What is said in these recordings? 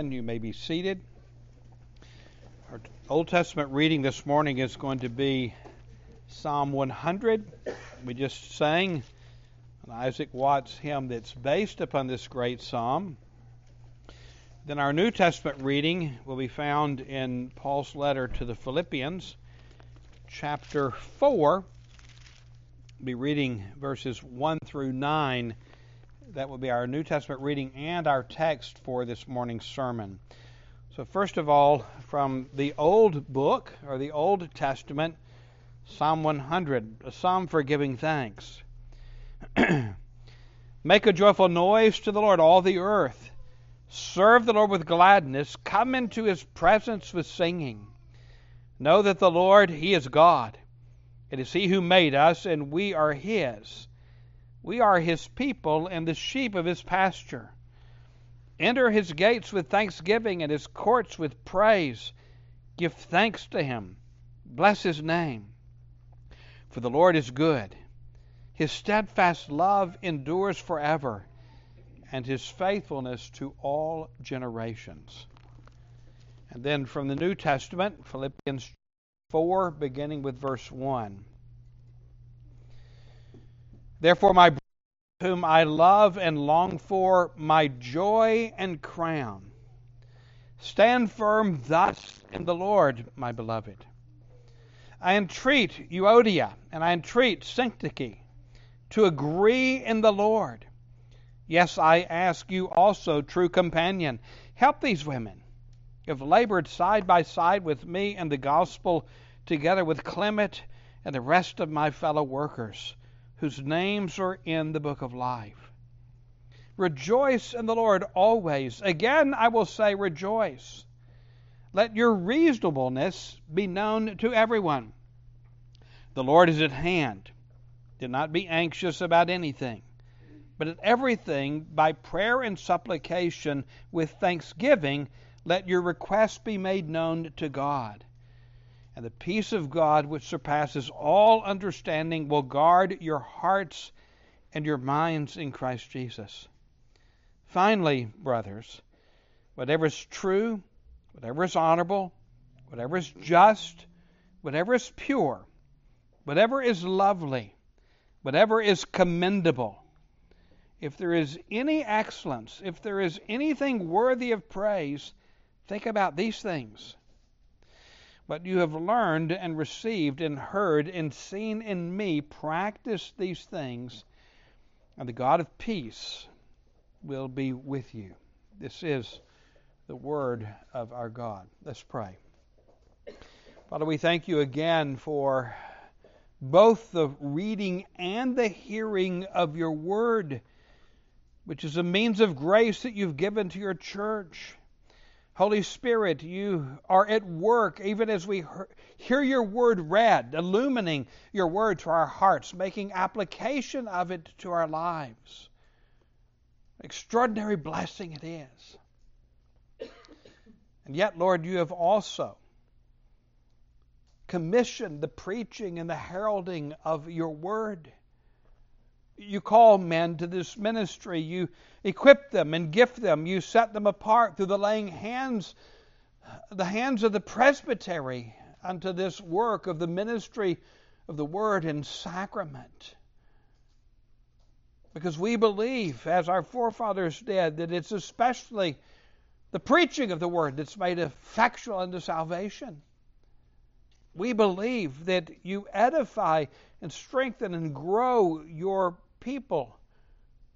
in, you may be seated. Our Old Testament reading this morning is going to be Psalm 100. We just sang an Isaac Watts hymn that's based upon this great psalm. Then our New Testament reading will be found in Paul's letter to the Philippians, chapter 4. We'll be reading verses 1 through 9 that will be our New Testament reading and our text for this morning's sermon. So, first of all, from the Old Book, or the Old Testament, Psalm 100, a psalm for giving thanks. Make a joyful noise to the Lord, all the earth. Serve the Lord with gladness. Come into his presence with singing. Know that the Lord, he is God. It is he who made us, and we are his. We are his people and the sheep of his pasture. Enter his gates with thanksgiving and his courts with praise. Give thanks to him. Bless his name. For the Lord is good. His steadfast love endures forever, and his faithfulness to all generations. And then from the New Testament, Philippians 4, beginning with verse 1. Therefore, my whom I love and long for, my joy and crown. Stand firm thus in the Lord, my beloved. I entreat Euodia and I entreat Syntyche to agree in the Lord. Yes, I ask you also, true companion, help these women who have labored side by side with me in the gospel, together with Clement and the rest of my fellow workers whose names are in the book of life. Rejoice in the Lord always. Again, I will say, rejoice. Let your reasonableness be known to everyone. The Lord is at hand. Do not be anxious about anything, but in everything, by prayer and supplication with thanksgiving, let your requests be made known to God. And the peace of God, which surpasses all understanding, will guard your hearts and your minds in Christ Jesus. Finally, brothers, whatever is true, whatever is honorable, whatever is just, whatever is pure, whatever is lovely, whatever is commendable, if there is any excellence, if there is anything worthy of praise, think about these things what you have learned and received and heard and seen in me, practice these things, and the God of peace will be with you. This is the word of our God. Let's pray. Father, we thank you again for both the reading and the hearing of your word, which is a means of grace that you've given to your church. Holy Spirit, you are at work even as we hear your word read, illumining your word to our hearts, making application of it to our lives. Extraordinary blessing it is. And yet, Lord, you have also commissioned the preaching and the heralding of your word you call men to this ministry. You equip them and gift them. You set them apart through the laying hands, the hands of the presbytery unto this work of the ministry of the word and sacrament. Because we believe, as our forefathers did, that it's especially the preaching of the word that's made effectual unto salvation. We believe that you edify and strengthen and grow your people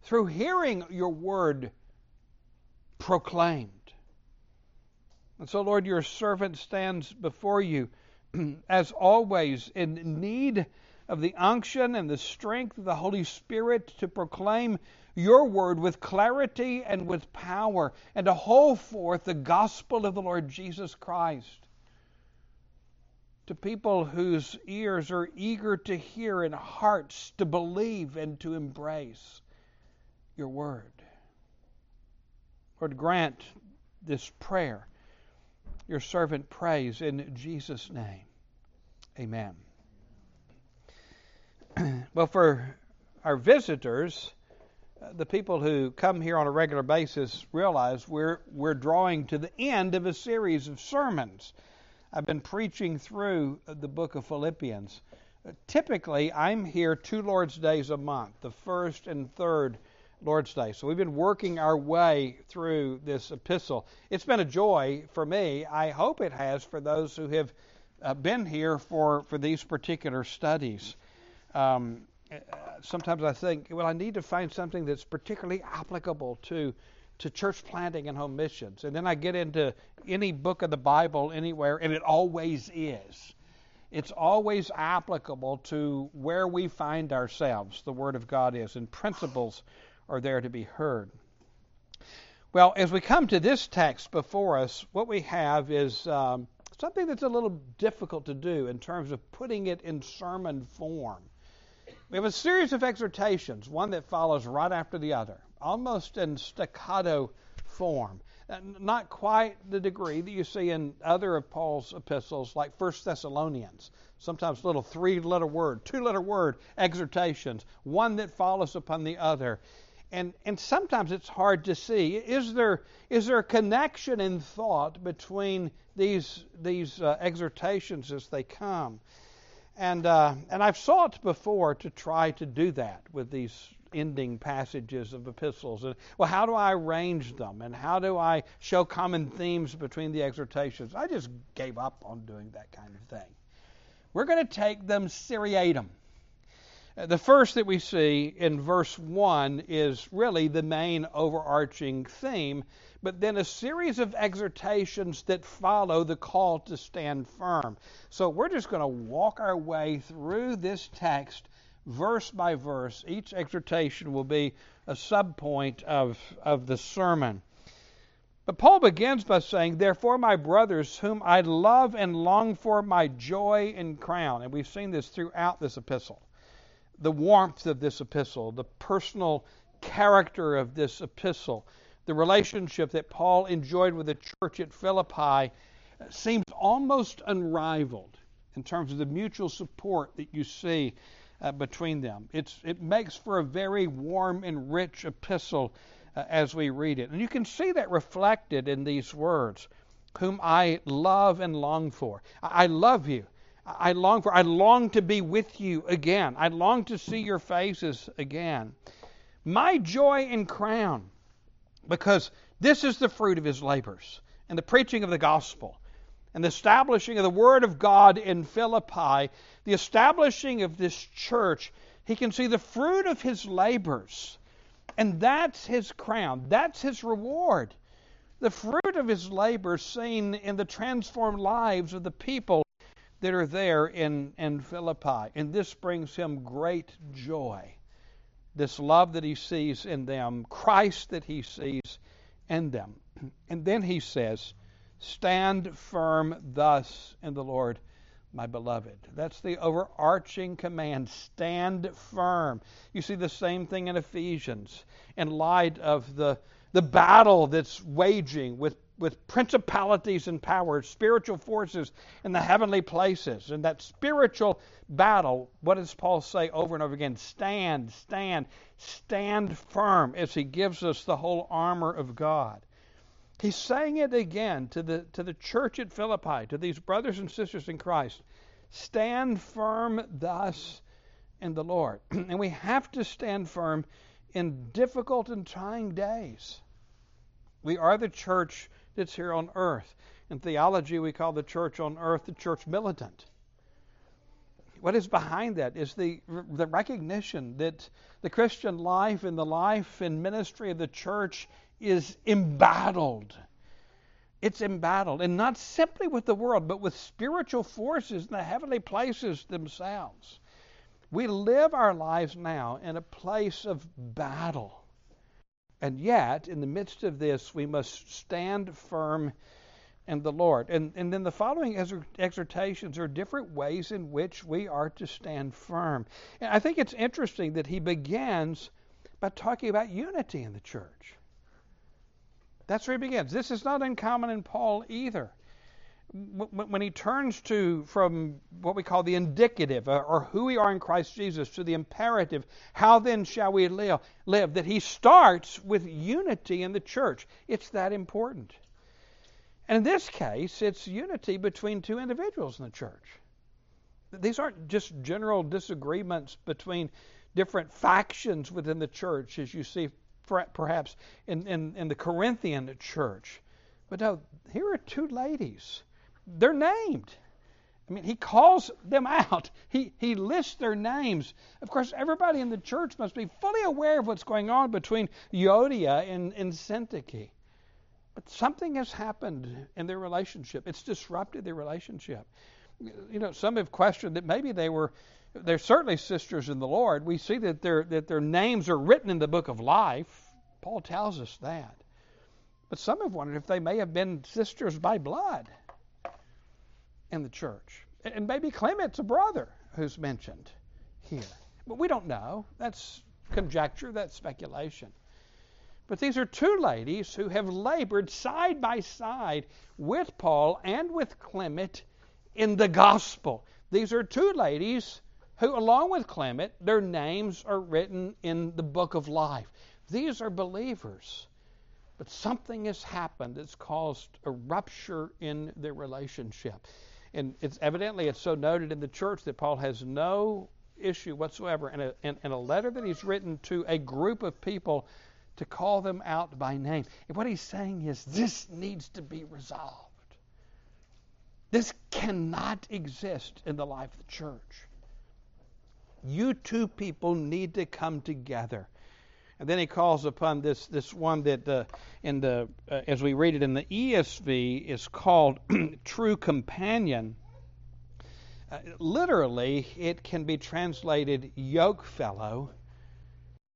through hearing your word proclaimed. And so, Lord, your servant stands before you, as always, in need of the unction and the strength of the Holy Spirit to proclaim your word with clarity and with power, and to hold forth the gospel of the Lord Jesus Christ to people whose ears are eager to hear and hearts to believe and to embrace your word. Lord, grant this prayer. Your servant prays in Jesus' name. Amen. Well, for our visitors, uh, the people who come here on a regular basis realize we're we're drawing to the end of a series of sermons. I've been preaching through the book of Philippians. Typically, I'm here two Lord's days a month, the first and third Lord's Day. So we've been working our way through this epistle. It's been a joy for me. I hope it has for those who have uh, been here for, for these particular studies. Um, sometimes I think, well, I need to find something that's particularly applicable to to church planting and home missions. And then I get into any book of the Bible anywhere, and it always is. It's always applicable to where we find ourselves, the Word of God is, and principles are there to be heard. Well, as we come to this text before us, what we have is um, something that's a little difficult to do in terms of putting it in sermon form. We have a series of exhortations, one that follows right after the other, almost in staccato form. Uh, not quite the degree that you see in other of Paul's epistles, like 1 Thessalonians. Sometimes little three letter word, two letter word exhortations, one that follows upon the other and and sometimes it's hard to see is there is there a connection in thought between these these uh, exhortations as they come and uh, and I've sought before to try to do that with these ending passages of epistles. And well how do I arrange them? And how do I show common themes between the exhortations? I just gave up on doing that kind of thing. We're going to take them seriatim. Uh, the first that we see in verse 1 is really the main overarching theme, but then a series of exhortations that follow the call to stand firm. So we're just going to walk our way through this text verse by verse. Each exhortation will be a subpoint of, of the sermon. But Paul begins by saying, Therefore, my brothers, whom I love and long for, my joy and crown. And we've seen this throughout this epistle the warmth of this epistle, the personal character of this epistle, the relationship that Paul enjoyed with the church at Philippi seems almost unrivaled in terms of the mutual support that you see uh, between them. It's, it makes for a very warm and rich epistle uh, as we read it. And you can see that reflected in these words, whom I love and long for. I, I love you. I long for. I long to be with you again. I long to see your faces again. My joy and crown, because this is the fruit of his labors and the preaching of the gospel and the establishing of the word of God in Philippi, the establishing of this church. He can see the fruit of his labors, and that's his crown. That's his reward. The fruit of his labors seen in the transformed lives of the people that are there in, in Philippi. And this brings him great joy. This love that he sees in them, Christ that he sees in them. And then he says, Stand firm thus in the Lord, my beloved. That's the overarching command. Stand firm. You see the same thing in Ephesians in light of the, the battle that's waging with with principalities and powers, spiritual forces in the heavenly places. And that spiritual battle, what does Paul say over and over again? Stand, stand, stand firm as he gives us the whole armor of God. He's saying it again to the, to the church at Philippi, to these brothers and sisters in Christ. Stand firm thus in the Lord. and we have to stand firm in difficult and trying days. We are the church that's here on earth. In theology, we call the church on earth the church militant. What is behind that is the, the recognition that the Christian life and the life and ministry of the church is embattled. It's embattled, and not simply with the world, but with spiritual forces in the heavenly places themselves. We live our lives now in a place of battle. And yet, in the midst of this, we must stand firm in the Lord. And, and then the following exhortations are different ways in which we are to stand firm. And I think it's interesting that he begins by talking about unity in the church. That's where he begins. This is not uncommon in Paul either. when he turns to from what we call the indicative or, or, who we are in Christ Jesus to the imperative, how then shall we? Live that he starts with unity in the church. It's that important. And in this case, it's unity between two individuals in the church. These aren't just general disagreements between different factions within the church, as you see perhaps in, in, in the Corinthian church. But no, here are two ladies they're named. I mean, he calls them out. He, he lists their names. Of course, everybody in the church must be fully aware of what's going on between Euodia and, and Syntyche. But something has happened in their relationship. It's disrupted their relationship. You know, some have questioned that maybe they were, they're certainly sisters in the Lord. We see that their, that their names are written in the book of life. Paul tells us that. But some have wondered if they may have been sisters by blood in the church. And maybe Clement's a brother who's mentioned here. But we don't know. That's conjecture, that's speculation. But these are two ladies who have labored side by side with Paul and with Clement in the gospel. These are two ladies who, along with Clement, their names are written in the book of life. These are believers. But something has happened that's caused a rupture in their relationship and it's evidently it's so noted in the church that Paul has no issue whatsoever in a, in, in a letter that he's written to a group of people to call them out by name. And what he's saying is this needs to be resolved. This cannot exist in the life of the church. You two people need to come together. And then he calls upon this this one that uh, in the uh, as we read it in the ESV is called true companion. Uh, literally, it can be translated yoke fellow.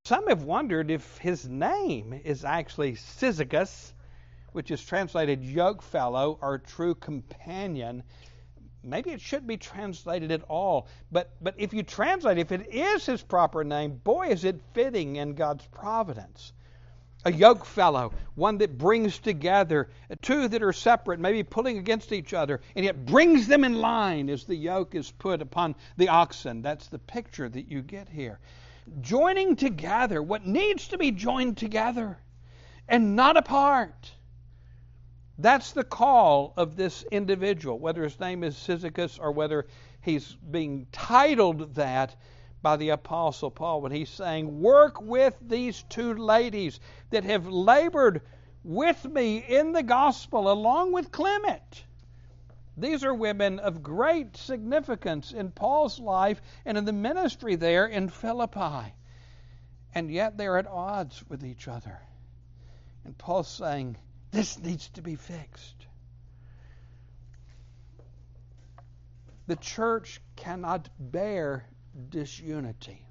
Some have wondered if his name is actually Syzygus, which is translated yoke fellow or true companion maybe it shouldn't be translated at all. But, but if you translate, if it is his proper name, boy, is it fitting in God's providence. A yoke fellow, one that brings together two that are separate, maybe pulling against each other, and yet brings them in line as the yoke is put upon the oxen. That's the picture that you get here. Joining together what needs to be joined together and not apart. That's the call of this individual, whether his name is Syzygus or whether he's being titled that by the Apostle Paul when he's saying, Work with these two ladies that have labored with me in the gospel along with Clement. These are women of great significance in Paul's life and in the ministry there in Philippi. And yet they're at odds with each other. And Paul's saying, this needs to be fixed. The church cannot bear disunity.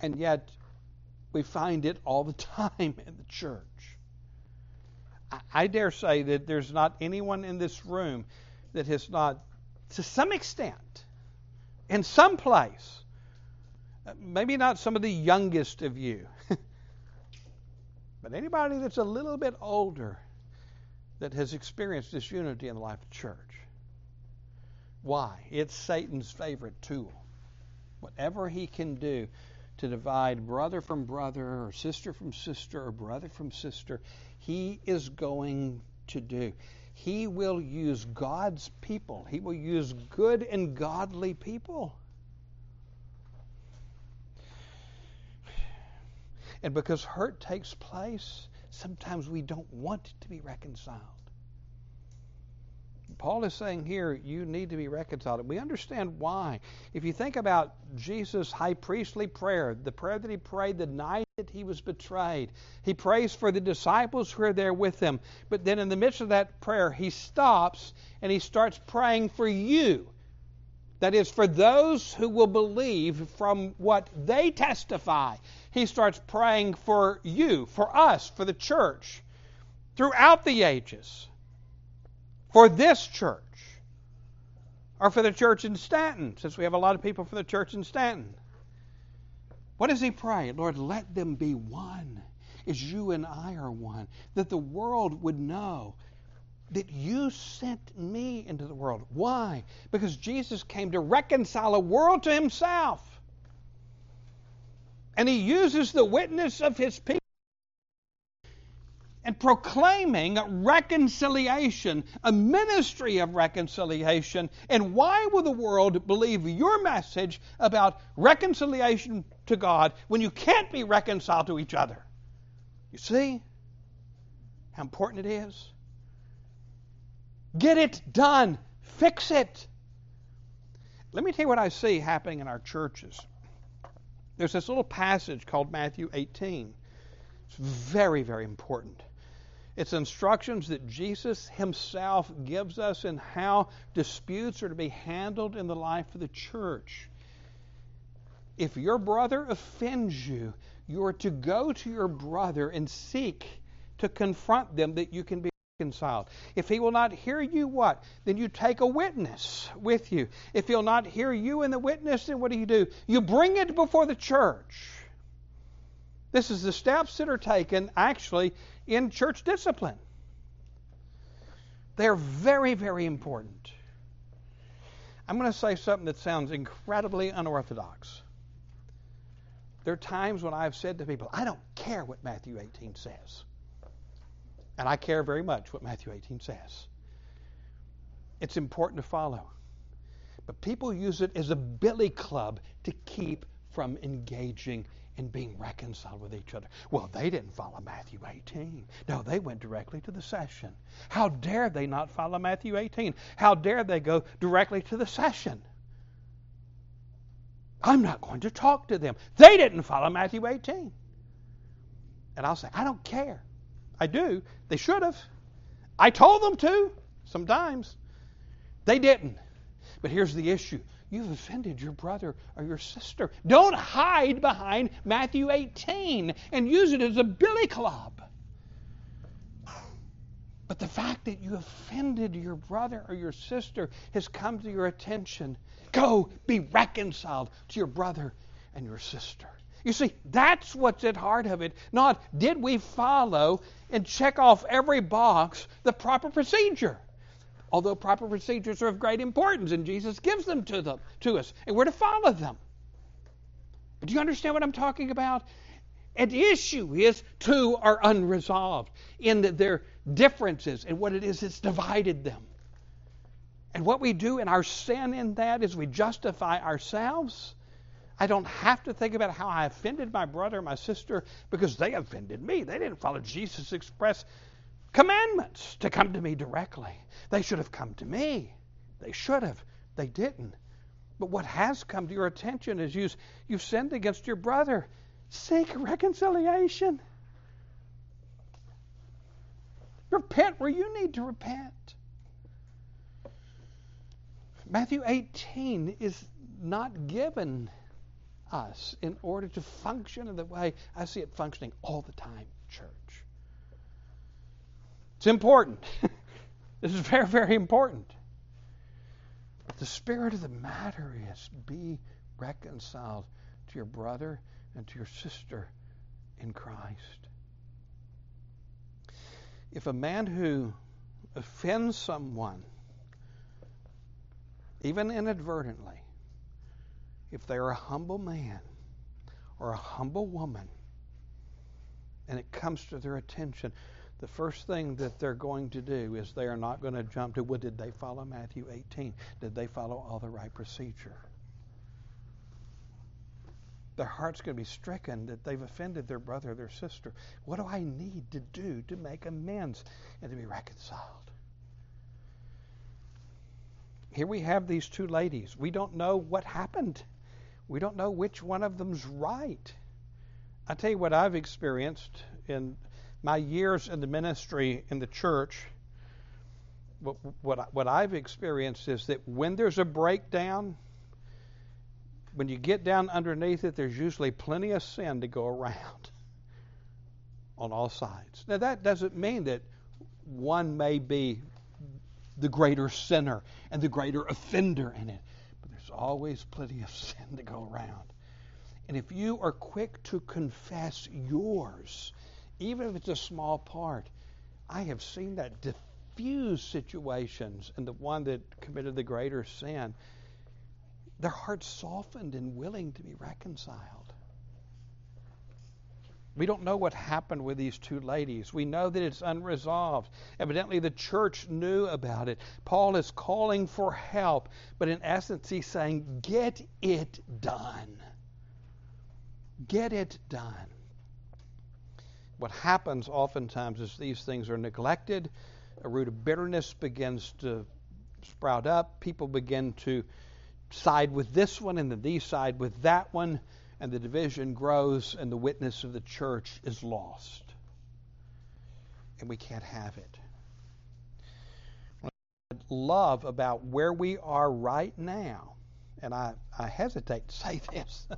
And yet, we find it all the time in the church. I dare say that there's not anyone in this room that has not, to some extent, in some place, uh, maybe not some of the youngest of you, but anybody that's a little bit older that has experienced disunity in the life of the church. Why? It's Satan's favorite tool. Whatever he can do to divide brother from brother, or sister from sister, or brother from sister, he is going to do. He will use God's people, he will use good and godly people And because hurt takes place, sometimes we don't want to be reconciled. Paul is saying here, you need to be reconciled. We understand why. If you think about Jesus' high priestly prayer, the prayer that he prayed the night that he was betrayed, he prays for the disciples who are there with him. But then in the midst of that prayer, he stops and he starts praying for you. That is, for those who will believe from what they testify he starts praying for you, for us, for the church, throughout the ages, for this church, or for the church in Stanton, since we have a lot of people from the church in Stanton. What does he pray? Lord, let them be one as you and I are one, that the world would know that you sent me into the world. Why? Because Jesus came to reconcile a world to himself. And he uses the witness of his people and proclaiming reconciliation, a ministry of reconciliation. And why will the world believe your message about reconciliation to God when you can't be reconciled to each other? You see how important it is? Get it done. Fix it. Let me tell you what I see happening in our churches. There's this little passage called Matthew 18. It's very, very important. It's instructions that Jesus himself gives us in how disputes are to be handled in the life of the church. If your brother offends you, you are to go to your brother and seek to confront them that you can be reconciled. If he will not hear you, what? Then you take a witness with you. If he'll not hear you and the witness, then what do you do? You bring it before the church. This is the steps that are taken actually in church discipline. They're very, very important. I'm going to say something that sounds incredibly unorthodox. There are times when I've said to people, I don't care what Matthew 18 says. And I care very much what Matthew 18 says. It's important to follow. But people use it as a billy club to keep from engaging in being reconciled with each other. Well, they didn't follow Matthew 18. No, they went directly to the session. How dare they not follow Matthew 18? How dare they go directly to the session? I'm not going to talk to them. They didn't follow Matthew 18. And I'll say, I don't care. I do. They should have. I told them to sometimes. They didn't. But here's the issue You've offended your brother or your sister. Don't hide behind Matthew 18 and use it as a billy club. But the fact that you offended your brother or your sister has come to your attention. Go be reconciled to your brother and your sister. You see, that's what's at heart of it. Not did we follow and check off every box the proper procedure although proper procedures are of great importance, and Jesus gives them to them to us, and we're to follow them. But do you understand what I'm talking about? An issue is two are unresolved in their differences and what it is that's divided them. And what we do in our sin in that is we justify ourselves. I don't have to think about how I offended my brother or my sister because they offended me. They didn't follow Jesus' express commandments to come to me directly. They should have come to me. They should have. They didn't. But what has come to your attention is you, you've sinned against your brother. Seek reconciliation. Repent where you need to repent. Matthew 18 is not given us in order to function in the way I see it functioning all the time, church. It's important. this is very, very important. But the spirit of the matter is be reconciled to your brother and to your sister in Christ. If a man who offends someone, even inadvertently, if they're a humble man or a humble woman, and it comes to their attention, the first thing that they're going to do is they are not going to jump to, well, did they follow Matthew 18? Did they follow all the right procedure? Their heart's going to be stricken that they've offended their brother or their sister. What do I need to do to make amends and to be reconciled? Here we have these two ladies. We don't know what happened. We don't know which one of them's right. I tell you what I've experienced in my years in the ministry in the church, what, what, what I've experienced is that when there's a breakdown, when you get down underneath it, there's usually plenty of sin to go around on all sides. Now, that doesn't mean that one may be the greater sinner and the greater offender in it, there's always plenty of sin to go around. And if you are quick to confess yours, even if it's a small part. I have seen that diffuse situations and the one that committed the greater sin, their hearts softened and willing to be reconciled. We don't know what happened with these two ladies. We know that it's unresolved. Evidently, the church knew about it. Paul is calling for help, but in essence, he's saying, Get it done. Get it done. What happens oftentimes is these things are neglected, a root of bitterness begins to sprout up, people begin to side with this one, and then these side with that one and the division grows and the witness of the church is lost. And we can't have it. What I love about where we are right now, and I, I hesitate to say this,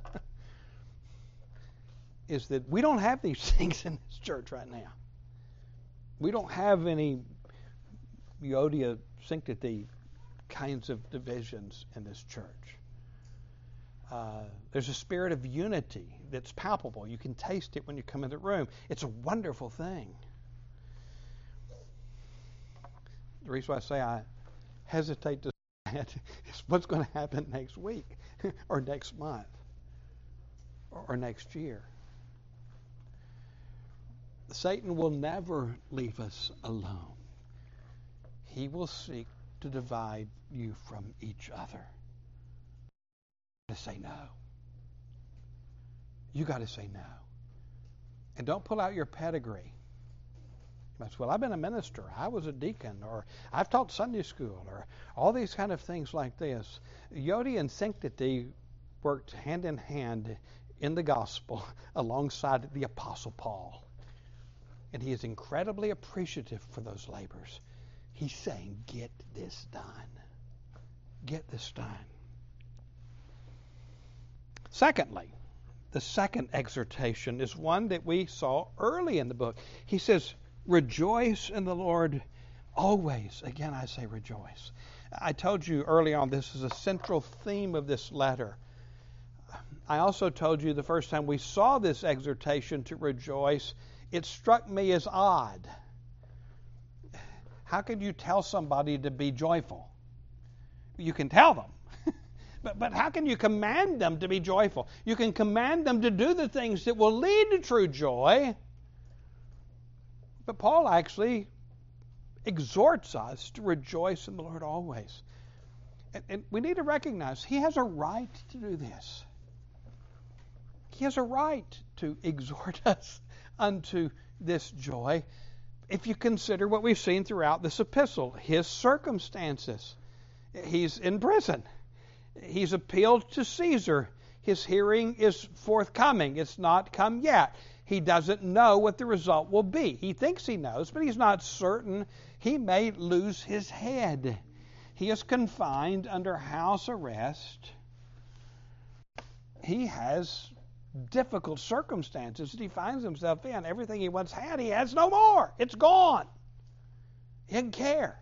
is that we don't have these things in this church right now. We don't have any Euodia Syntyche kinds of divisions in this church. Uh, there's a spirit of unity that's palpable. You can taste it when you come in the room. It's a wonderful thing. The reason why I say I hesitate to say it is what's going to happen next week or next month or next year. Satan will never leave us alone. He will seek to divide you from each other to say no. You got to say no. And don't pull out your pedigree. well, I've been a minister, I was a deacon, or I've taught Sunday school, or all these kind of things like this. Euodia and Syntyche worked hand in hand in the gospel alongside the Apostle Paul. And he is incredibly appreciative for those labors. He's saying, Get this done. Get this done. Secondly, the second exhortation is one that we saw early in the book. He says, Rejoice in the Lord always. Again, I say rejoice. I told you early on this is a central theme of this letter. I also told you the first time we saw this exhortation to rejoice, it struck me as odd. How can you tell somebody to be joyful? You can tell them. But, but how can you command them to be joyful? You can command them to do the things that will lead to true joy. But Paul actually exhorts us to rejoice in the Lord always. And, and we need to recognize he has a right to do this. He has a right to exhort us unto this joy if you consider what we've seen throughout this epistle his circumstances. He's in prison he's appealed to Caesar. His hearing is forthcoming. It's not come yet. He doesn't know what the result will be. He thinks he knows, but he's not certain. He may lose his head. He is confined under house arrest. He has difficult circumstances that he finds himself in. Everything he once had, he has no more. It's gone. He doesn't care.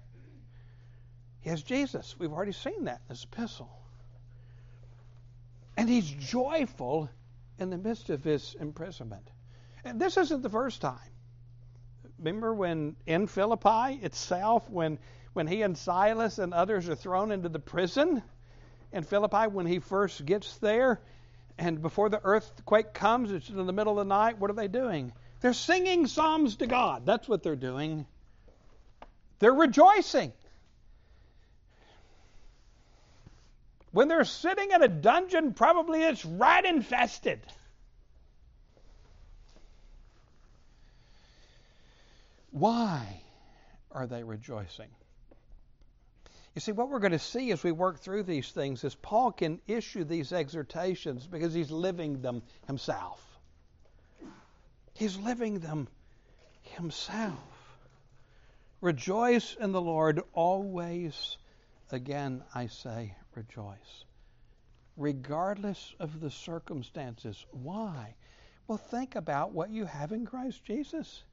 He has Jesus. We've already seen that in this epistle. And he's joyful in the midst of his imprisonment. And this isn't the first time. Remember when in Philippi itself, when, when he and Silas and others are thrown into the prison in Philippi, when he first gets there, and before the earthquake comes, it's in the middle of the night, what are they doing? They're singing psalms to God. That's what they're doing. They're rejoicing. When they're sitting in a dungeon, probably it's rat infested. Why are they rejoicing? You see, what we're going to see as we work through these things is Paul can issue these exhortations because he's living them himself. He's living them himself. Rejoice in the Lord always. Again, I say, rejoice, regardless of the circumstances. Why? Well, think about what you have in Christ Jesus.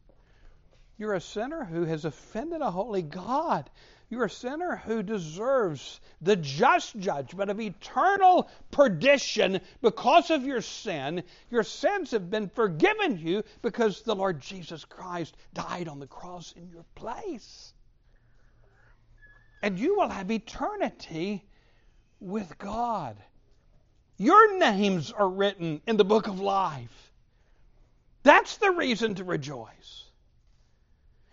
You're a sinner who has offended a holy God. You're a sinner who deserves the just judgment of eternal perdition because of your sin. Your sins have been forgiven you because the Lord Jesus Christ died on the cross in your place. and you will have eternity with God. Your names are written in the book of life. That's the reason to rejoice.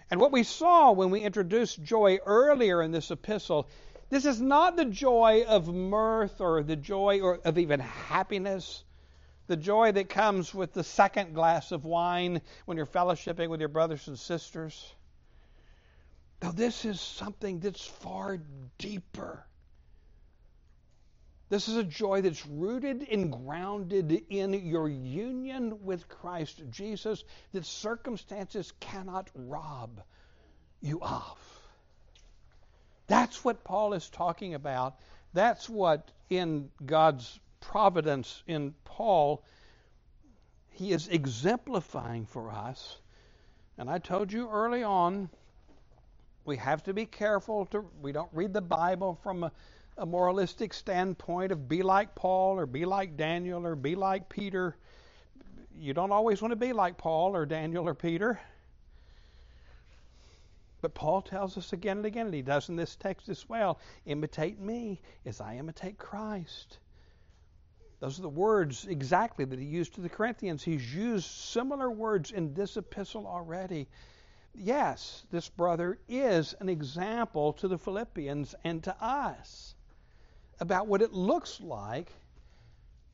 And what we saw when we introduced joy earlier in this epistle, this is not the joy of mirth or the joy or of even happiness, the joy that comes with the second glass of wine when you're fellowshipping with your brothers and sisters. Now, this is something that's far deeper. This is a joy that's rooted and grounded in your union with Christ Jesus that circumstances cannot rob you of. That's what Paul is talking about. That's what, in God's providence in Paul, he is exemplifying for us. And I told you early on, we have to be careful to we don't read the Bible from a a moralistic standpoint of be like Paul or be like Daniel or be like Peter. You don't always want to be like Paul or Daniel or Peter. But Paul tells us again and again, and he does in this text as well imitate me as I imitate Christ. Those are the words exactly that he used to the Corinthians. He's used similar words in this epistle already. Yes, this brother is an example to the Philippians and to us about what it looks like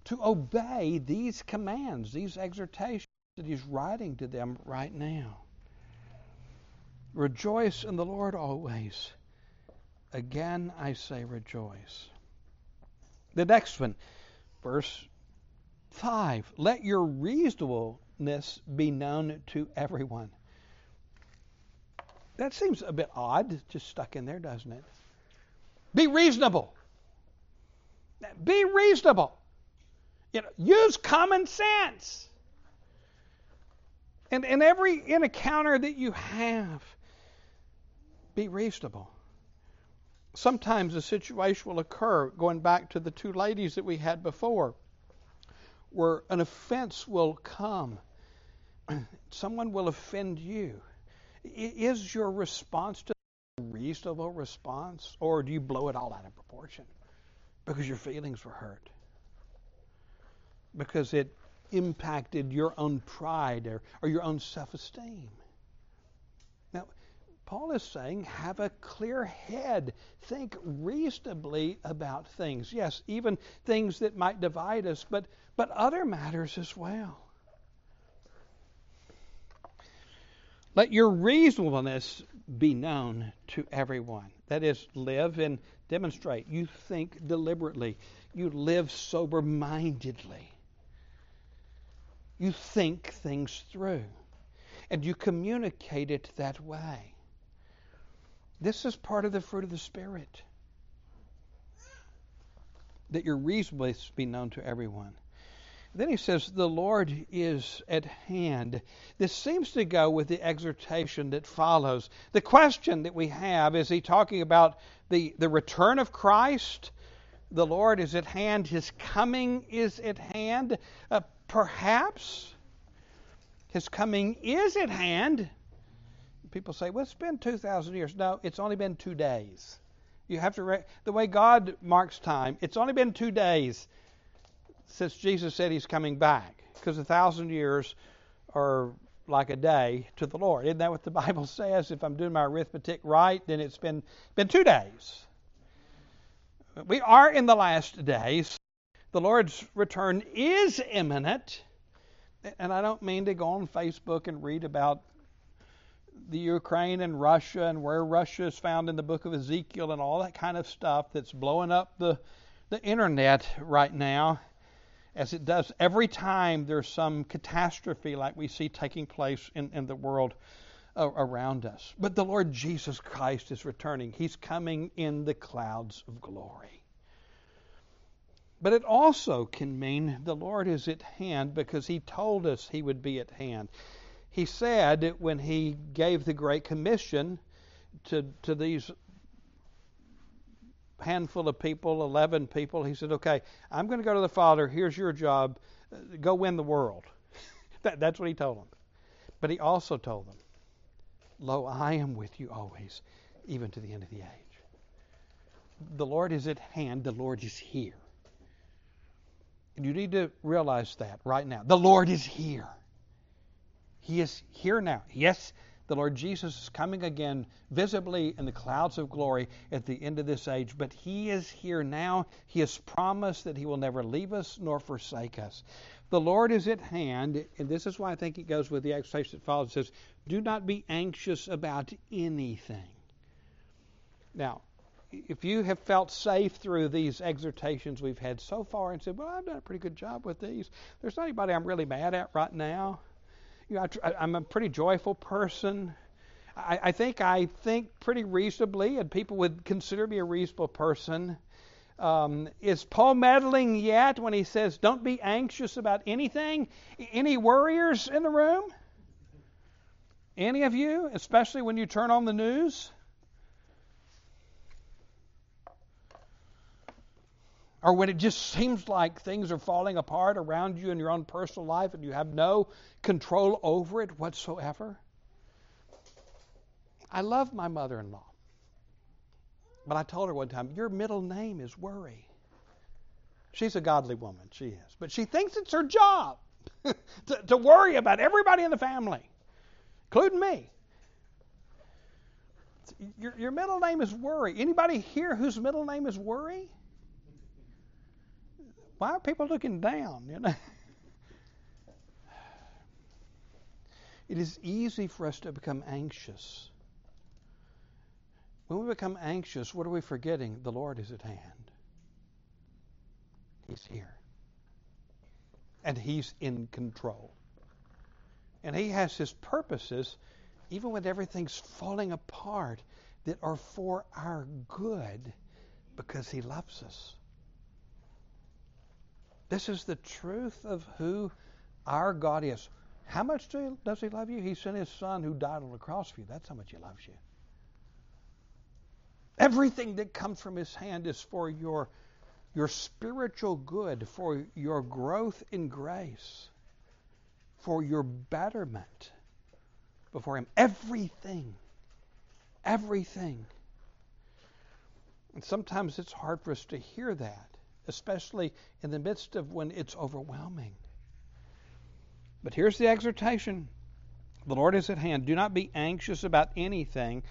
to obey these commands, these exhortations that he's writing to them right now. Rejoice in the Lord always. Again, I say rejoice. The next one, verse 5 Let your reasonableness be known to everyone. That seems a bit odd, just stuck in there, doesn't it? Be reasonable. Be reasonable. You know, use common sense. And in every encounter that you have, be reasonable. Sometimes a situation will occur, going back to the two ladies that we had before, where an offense will come. Someone will offend you. Is your response to a reasonable response, or do you blow it all out of proportion? Because your feelings were hurt. Because it impacted your own pride or, or your own self esteem. Now, Paul is saying, have a clear head. Think reasonably about things. Yes, even things that might divide us, but, but other matters as well. Let your reasonableness be known to everyone. That is, live and demonstrate. You think deliberately. You live sober mindedly. You think things through. And you communicate it that way. This is part of the fruit of the Spirit. That your reasonableness be known to everyone. Then he says, The Lord is at hand. This seems to go with the exhortation that follows. The question that we have is he talking about the, the return of Christ? The Lord is at hand. His coming is at hand. Uh, perhaps his coming is at hand. People say, well, it's been 2,000 years. No, it's only been two days. You have to, re- the way God marks time, it's only been two days since Jesus said he's coming back, because a thousand years are like a day to the Lord. Isn't that what the Bible says? If I'm doing my arithmetic right, then it's been been two days. We are in the last days. The Lord's return is imminent. And I don't mean to go on Facebook and read about the Ukraine and Russia and where Russia is found in the book of Ezekiel and all that kind of stuff that's blowing up the, the internet right now as it does every time there's some catastrophe like we see taking place in, in the world uh, around us. But the Lord Jesus Christ is returning. He's coming in the clouds of glory. But it also can mean the Lord is at hand because He told us He would be at hand. He said when He gave the Great Commission to, to these handful of people, 11 people. He said, Okay, I'm going to go to the Father. Here's your job. Go win the world. that, that's what he told them. But he also told them, Lo, I am with you always, even to the end of the age. the Lord is at hand, the Lord is here. And you need to realize that right now. The Lord is here. He is here now. Yes, the Lord Jesus is coming again visibly in the clouds of glory at the end of this age, but He is here now. He has promised that He will never leave us nor forsake us. The Lord is at hand, and this is why I think it goes with the exhortation that follows. It says, Do not be anxious about anything. Now, if you have felt safe through these exhortations we've had so far and said, Well, I've done a pretty good job with these, there's not anybody I'm really mad at right now. You know, I, am a pretty joyful person. I, I, think I think pretty reasonably, and people would consider me a reasonable person. Um, is Paul meddling yet when he says, Don't be anxious about anything? Any worriers in the room? Any of you, especially when you turn on the news? Or when it just seems like things are falling apart around you in your own personal life and you have no control over it whatsoever. I love my mother in law. But I told her one time, Your middle name is worry. She's a godly woman, she is. But she thinks it's her job to, to worry about everybody in the family, including me. Your, your middle name is worry. Anybody here whose middle name is worry? Why are people looking down? You know? It is easy for us to become anxious. When we become anxious, what are we forgetting? The Lord is at hand. He's here. And He's in control. And He has His purposes, even when everything's falling apart, that are for our good because He loves us. This is the truth of who our God is. How much does He love you? He sent His Son who died on the cross for you. That's how much He loves you. Everything that comes from His hand is for your, your spiritual good, for your growth in grace, for your betterment before Him. Everything. Everything. And sometimes it's hard for us to hear that especially in the midst of when it's overwhelming. But here's the exhortation The Lord is at hand. Do not be anxious about anything,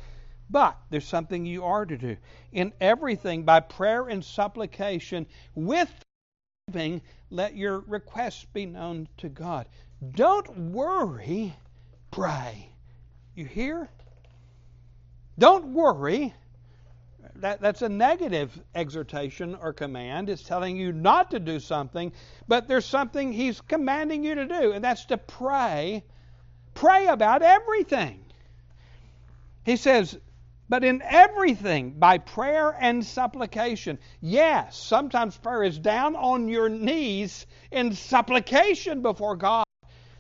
but there's something you are to do. In everything, by prayer and supplication, with thanksgiving, let your requests be known to God. Don't worry, pray. You hear? Don't worry, that, that's a negative exhortation or command. It's telling you not to do something, but there's something he's commanding you to do, and that's to pray. Pray about everything. He says, but in everything, by prayer and supplication. Yes, sometimes prayer is down on your knees in supplication before God.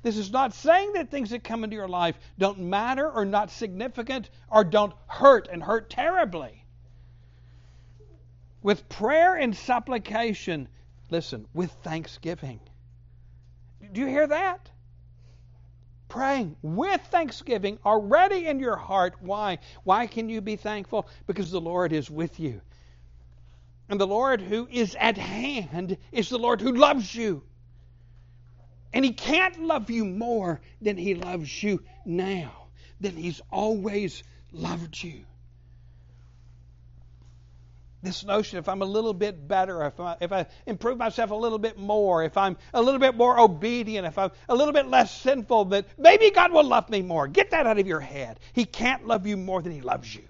This is not saying that things that come into your life don't matter or not significant or don't hurt and hurt terribly with prayer and supplication. Listen, with thanksgiving. Do you hear that? Praying with thanksgiving already in your heart. Why? Why can you be thankful? Because the Lord is with you. And the Lord who is at hand is the Lord who loves you. And He can't love you more than He loves you now, than He's always loved you this notion if I'm a little bit better, if I, if I improve myself a little bit more, if I'm a little bit more obedient, if I'm a little bit less sinful, that maybe God will love me more. Get that out of your head. He can't love you more than He loves you.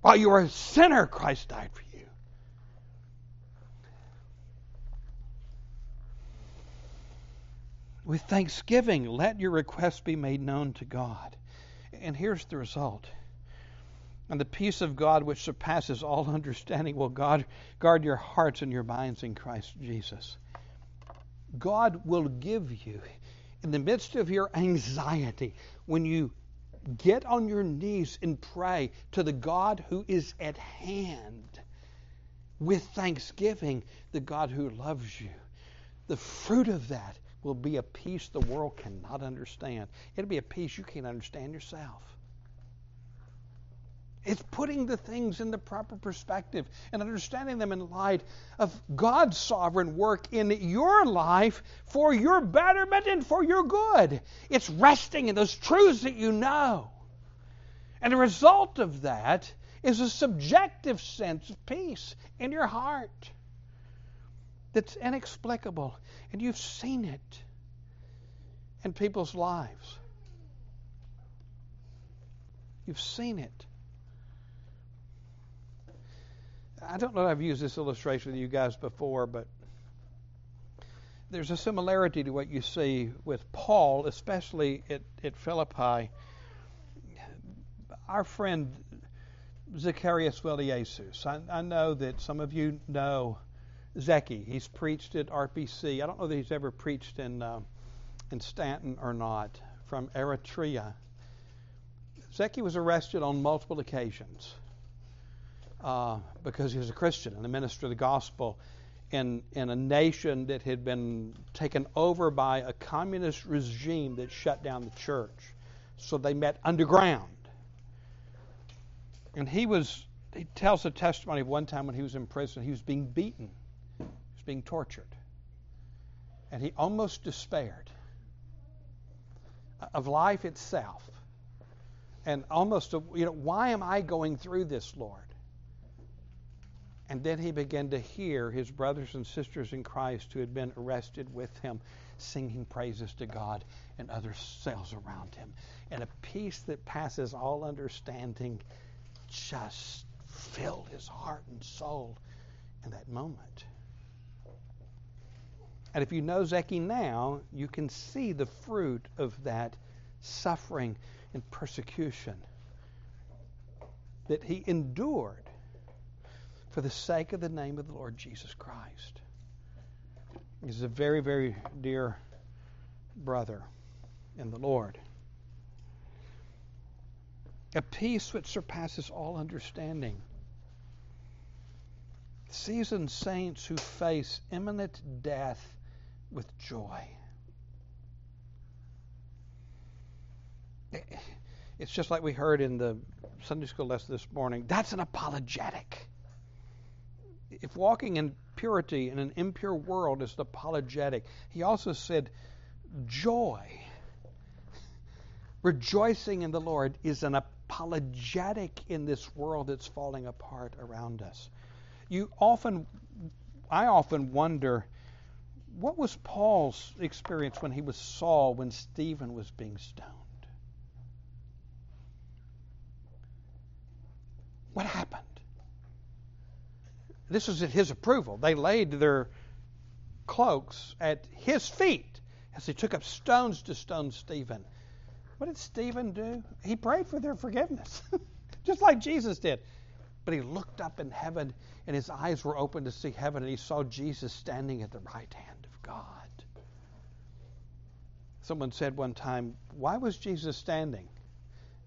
While you are a sinner, Christ died for you. With thanksgiving, let your requests be made known to God. And here's the result and the peace of God, which surpasses all understanding, will God guard your hearts and your minds in Christ Jesus. God will give you, in the midst of your anxiety, when you get on your knees and pray to the God who is at hand, with thanksgiving, the God who loves you. The fruit of that will be a peace the world cannot understand. It'll be a peace you can't understand yourself. It's putting the things in the proper perspective and understanding them in light of God's sovereign work in your life for your betterment and for your good. It's resting in those truths that you know. And the result of that is a subjective sense of peace in your heart that's inexplicable. And you've seen it in people's lives. You've seen it. I don't know if I've used this illustration with you guys before, but there's a similarity to what you see with Paul, especially at, at Philippi. Our friend Zacharias Veliesus, I, I know that some of you know Zeki. He's preached at RPC. I don't know that he's ever preached in, uh, in Stanton or not, from Eritrea. Zeki was arrested on multiple occasions uh, because he was a Christian and a minister of the gospel in, in a nation that had been taken over by a communist regime that shut down the church. So they met underground. And he was, he tells a testimony of one time when he was in prison, he was being beaten, he was being tortured. And he almost despaired of life itself. And almost, you know, why am I going through this, Lord? And then he began to hear his brothers and sisters in Christ who had been arrested with him singing praises to God and other cells around him. And a peace that passes all understanding just filled his heart and soul in that moment. And if you know Zeki now, you can see the fruit of that suffering and persecution that he endured for the sake of the name of the Lord Jesus Christ. He's a very, very dear brother in the Lord. A peace which surpasses all understanding. Seasoned saints who face imminent death with joy. It's just like we heard in the Sunday school lesson this morning. That's an apologetic if walking in purity in an impure world is apologetic, he also said joy. Rejoicing in the Lord is an apologetic in this world that's falling apart around us. You often, I often wonder, what was Paul's experience when he was Saul when Stephen was being stoned? What happened? This was at his approval. They laid their cloaks at his feet as they took up stones to stone Stephen. What did Stephen do? He prayed for their forgiveness, just like Jesus did. But he looked up in heaven, and his eyes were open to see heaven, and he saw Jesus standing at the right hand of God. Someone said one time, Why was Jesus standing?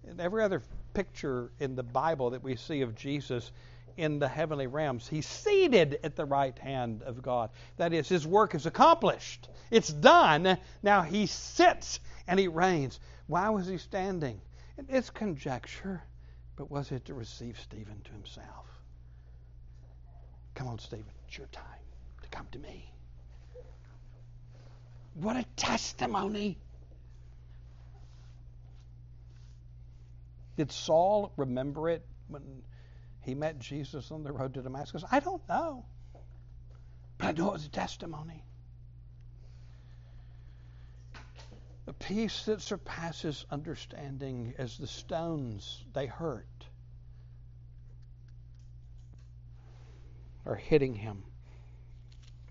In every other picture in the Bible that we see of Jesus, in the heavenly realms. He's seated at the right hand of God. That is, his work is accomplished. It's done. Now he sits and he reigns. Why was he standing? It's conjecture, but was it to receive Stephen to himself? Come on, Stephen, it's your time to come to me. What a testimony! Did Saul remember it when he met Jesus on the road to Damascus? I don't know. But I know it was a testimony. A peace that surpasses understanding as the stones they hurt are hitting him,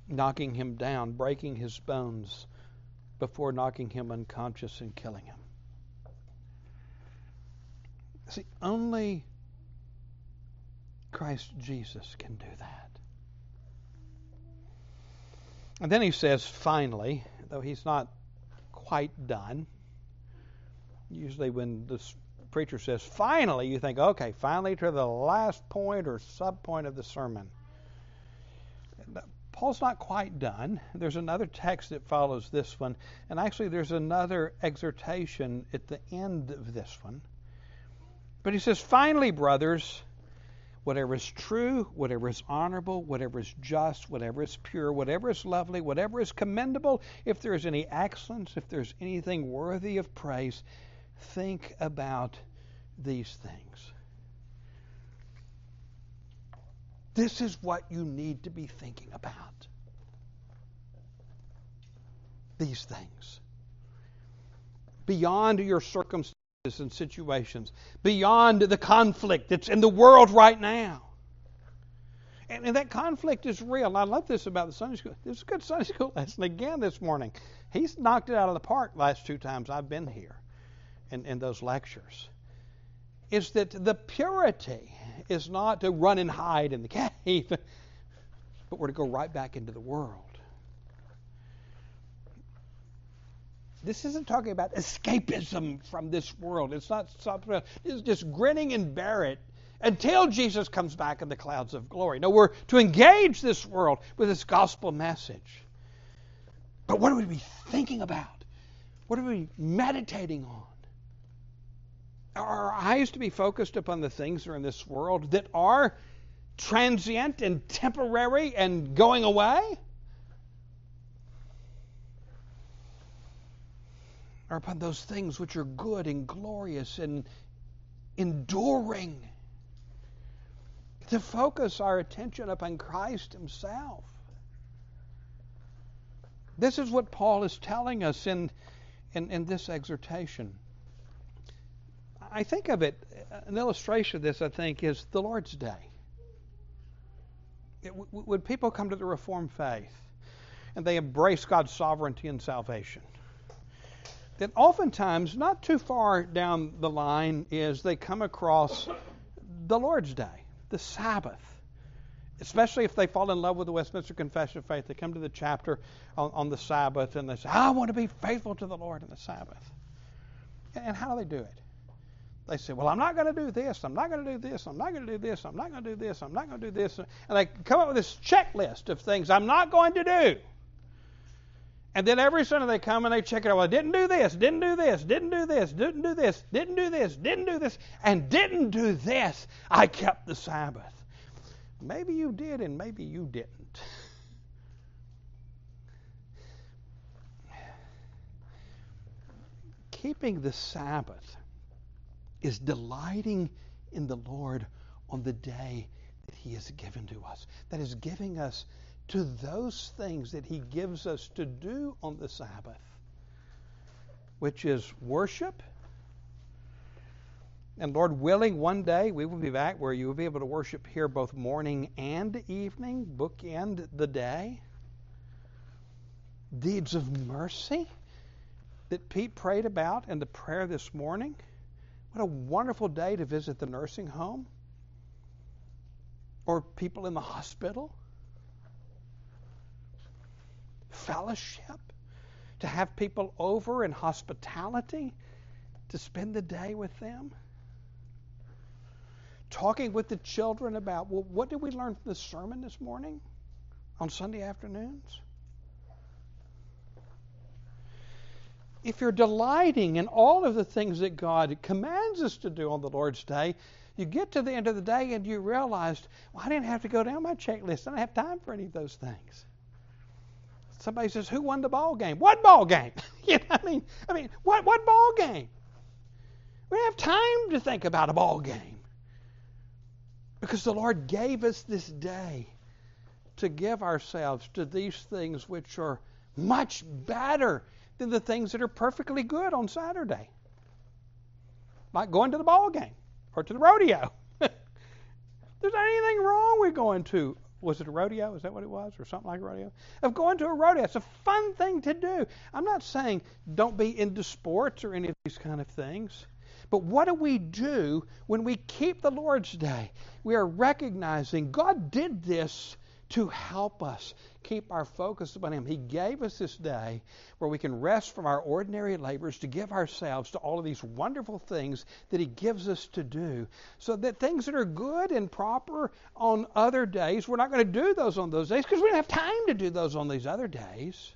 knocking him down, breaking his bones before knocking him unconscious and killing him. See, only Christ Jesus can do that. And then he says, finally, though he's not quite done. Usually, when the preacher says finally, you think, okay, finally to the last point or sub point of the sermon. Uh, Paul's not quite done. There's another text that follows this one, and actually, there's another exhortation at the end of this one. But he says, finally, brothers, whatever is true, whatever is honorable, whatever is just, whatever is pure, whatever is lovely, whatever is commendable, if there is any excellence, if there's anything worthy of praise, think about these things. This is what you need to be thinking about. These things. Beyond your circumstances and situations, beyond the conflict that's in the world right now. And, and, that conflict is real. I love this about the Sunday school. This is a good Sunday school lesson again this morning. He's knocked it out of the park last two times I've been here in, in those lectures. Is that the purity is not to run and hide in the cave, but we're to go right back into the world. This isn't talking about escapism from this world. It's not something, it's just grinning and bear it until Jesus comes back in the clouds of glory. No, we're to engage this world with this gospel message. But what are we thinking about? What are we meditating on? Are our eyes to be focused upon the things that are in this world that are transient and temporary and going away? Upon those things which are good and glorious and enduring. To focus our attention upon Christ Himself. This is what Paul is telling us in, in, in this exhortation. I think of it, an illustration of this, I think, is the Lord's Day. It, when people come to the Reformed faith and they embrace God's sovereignty and salvation, that oftentimes, not too far down the line, is they come across the Lord's Day, the Sabbath. Especially if they fall in love with the Westminster Confession of Faith, they come to the chapter on, on the Sabbath and they say, I want to be faithful to the Lord in the Sabbath. And how do they do it? They say, Well, I'm not going to do this, I'm not going to do this, I'm not going to do this, I'm not going to do this, I'm not going to do this. And they come up with this checklist of things I'm not going to do. And then every Sunday they come and they check it out. Well, I didn't do this, didn't do this, didn't do this, didn't do this, didn't do this, didn't do this, and didn't do this. I kept the Sabbath. Maybe you did and maybe you didn't. Keeping the Sabbath is delighting in the Lord on the day that He has given to us. That is giving us to those things that He gives us to do on the Sabbath, which is worship. And Lord willing, one day we will be back where you will be able to worship here both morning and evening, bookend the day. Deeds of mercy that Pete prayed about in the prayer this morning. What a wonderful day to visit the nursing home or people in the hospital fellowship, to have people over in hospitality, to spend the day with them. Talking with the children about, well, what did we learn from the sermon this morning on Sunday afternoons? If you're delighting in all of the things that God commands us to do on the Lord's Day, you get to the end of the day and you realize, well, I didn't have to go down my checklist. I don't have time for any of those things. Somebody says, "Who won the ball game?" What ball game? you know, I mean, I mean, what what ball game? We don't have time to think about a ball game because the Lord gave us this day to give ourselves to these things which are much better than the things that are perfectly good on Saturday, like going to the ball game or to the rodeo. There's not anything wrong with going to was it a rodeo? Is that what it was? Or something like a rodeo? Of going to a rodeo. It's a fun thing to do. I'm not saying don't be into sports or any of these kind of things. But what do we do when we keep the Lord's Day? We are recognizing God did this to help us keep our focus upon Him. He gave us this day where we can rest from our ordinary labors to give ourselves to all of these wonderful things that He gives us to do. So that things that are good and proper on other days, we're not going to do those on those days because we don't have time to do those on these other days.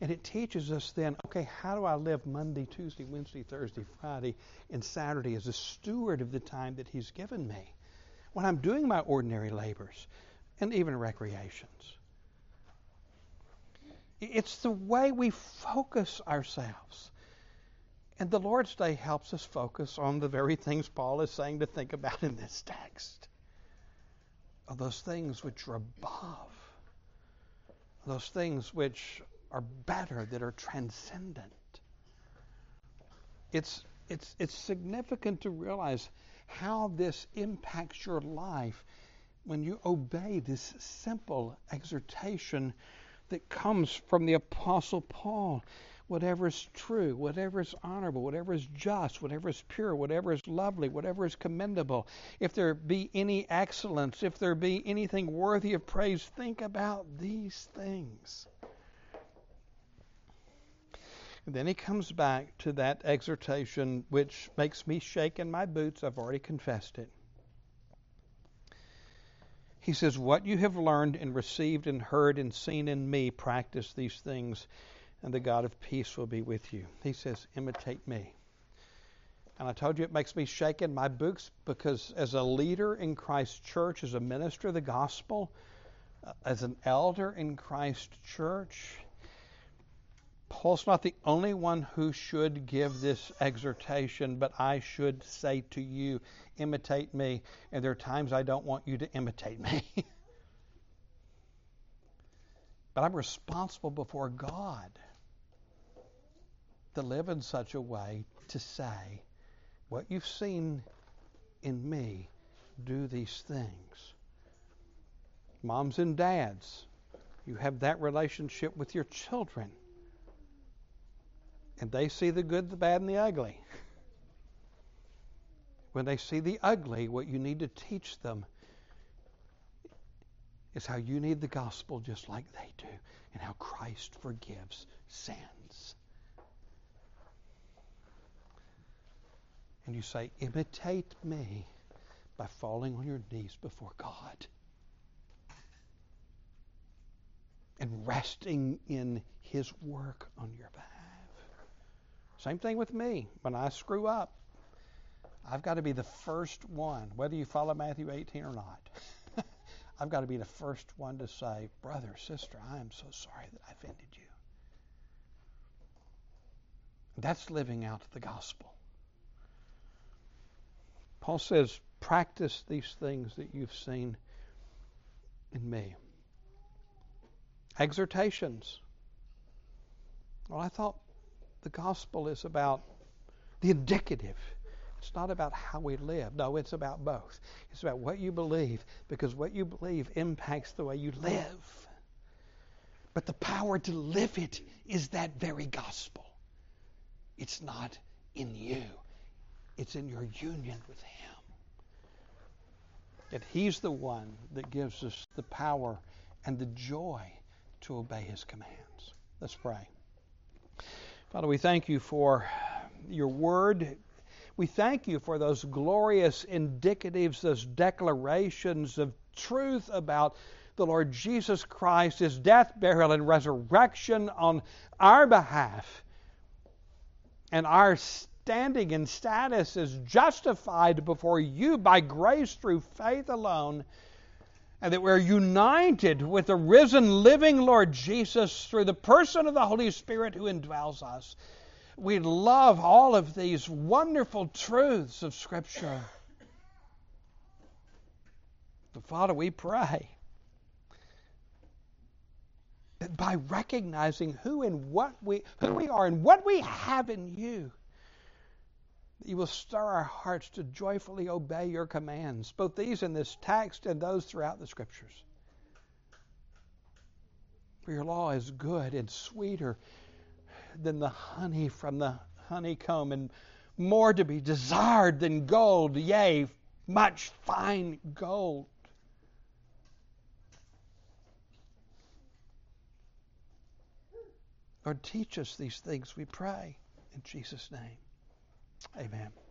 And it teaches us then, okay, how do I live Monday, Tuesday, Wednesday, Thursday, Friday, and Saturday as a steward of the time that He's given me when I'm doing my ordinary labors and even recreations? It's the way we focus ourselves. And the Lord's Day helps us focus on the very things Paul is saying to think about in this text. Of those things which are above, those things which are better, that are transcendent. It's, it's, it's significant to realize how this impacts your life when you obey this simple exhortation that comes from the Apostle Paul whatever is true, whatever is honorable, whatever is just, whatever is pure, whatever is lovely, whatever is commendable, if there be any excellence, if there be anything worthy of praise, think about these things. And then he comes back to that exhortation which makes me shake in my boots. I've already confessed it. He says, What you have learned and received and heard and seen in me, practice these things, and the God of peace will be with you. He says, Imitate me. And I told you it makes me shake in my boots because, as a leader in Christ's church, as a minister of the gospel, uh, as an elder in Christ's church, Paul's not the only one who should give this exhortation, but I should say to you, imitate me. And there are times I don't want you to imitate me. but I'm responsible before God to live in such a way to say, What you've seen in me, do these things. Moms and dads, you have that relationship with your children. And they see the good, the bad, and the ugly. When they see the ugly, what you need to teach them is how you need the gospel just like they do, and how Christ forgives sins. and you say, Imitate me by falling on your knees before God and resting in His work on your behalf. Same thing with me. When I screw up, I've got to be the first one, whether you follow Matthew 18 or not. I've got to be the first one to say, Brother, sister, I am so sorry that I offended you. That's living out the gospel. Paul says, practice these things that you've seen in me. Exhortations. Well, I thought the gospel is about the indicative. It's not about how we live. No, it's about both. It's about what you believe, because what you believe impacts the way you live. But the power to live it is that very gospel. It's not in you, it's in your union with Him. That He's the one that gives us the power and the joy to obey His commands. Let's pray. Father, we thank you for your word. We thank you for those glorious indicatives, those declarations of truth about the Lord Jesus Christ, his death, burial, and resurrection on our behalf, and our standing and status is justified before you by grace through faith alone, and that we're united with the risen, living Lord Jesus through the person of the Holy Spirit who indwells us. We love all of these wonderful truths of Scripture. But Father, we pray that by recognizing who and what we who we are and what we have in you, you will stir our hearts to joyfully obey your commands, both these in this text and those throughout the Scriptures. For your law is good and sweeter than the honey from the honeycomb, and more to be desired than gold, yea, much fine gold. Lord, teach us these things, we pray, in Jesus' name. Amen.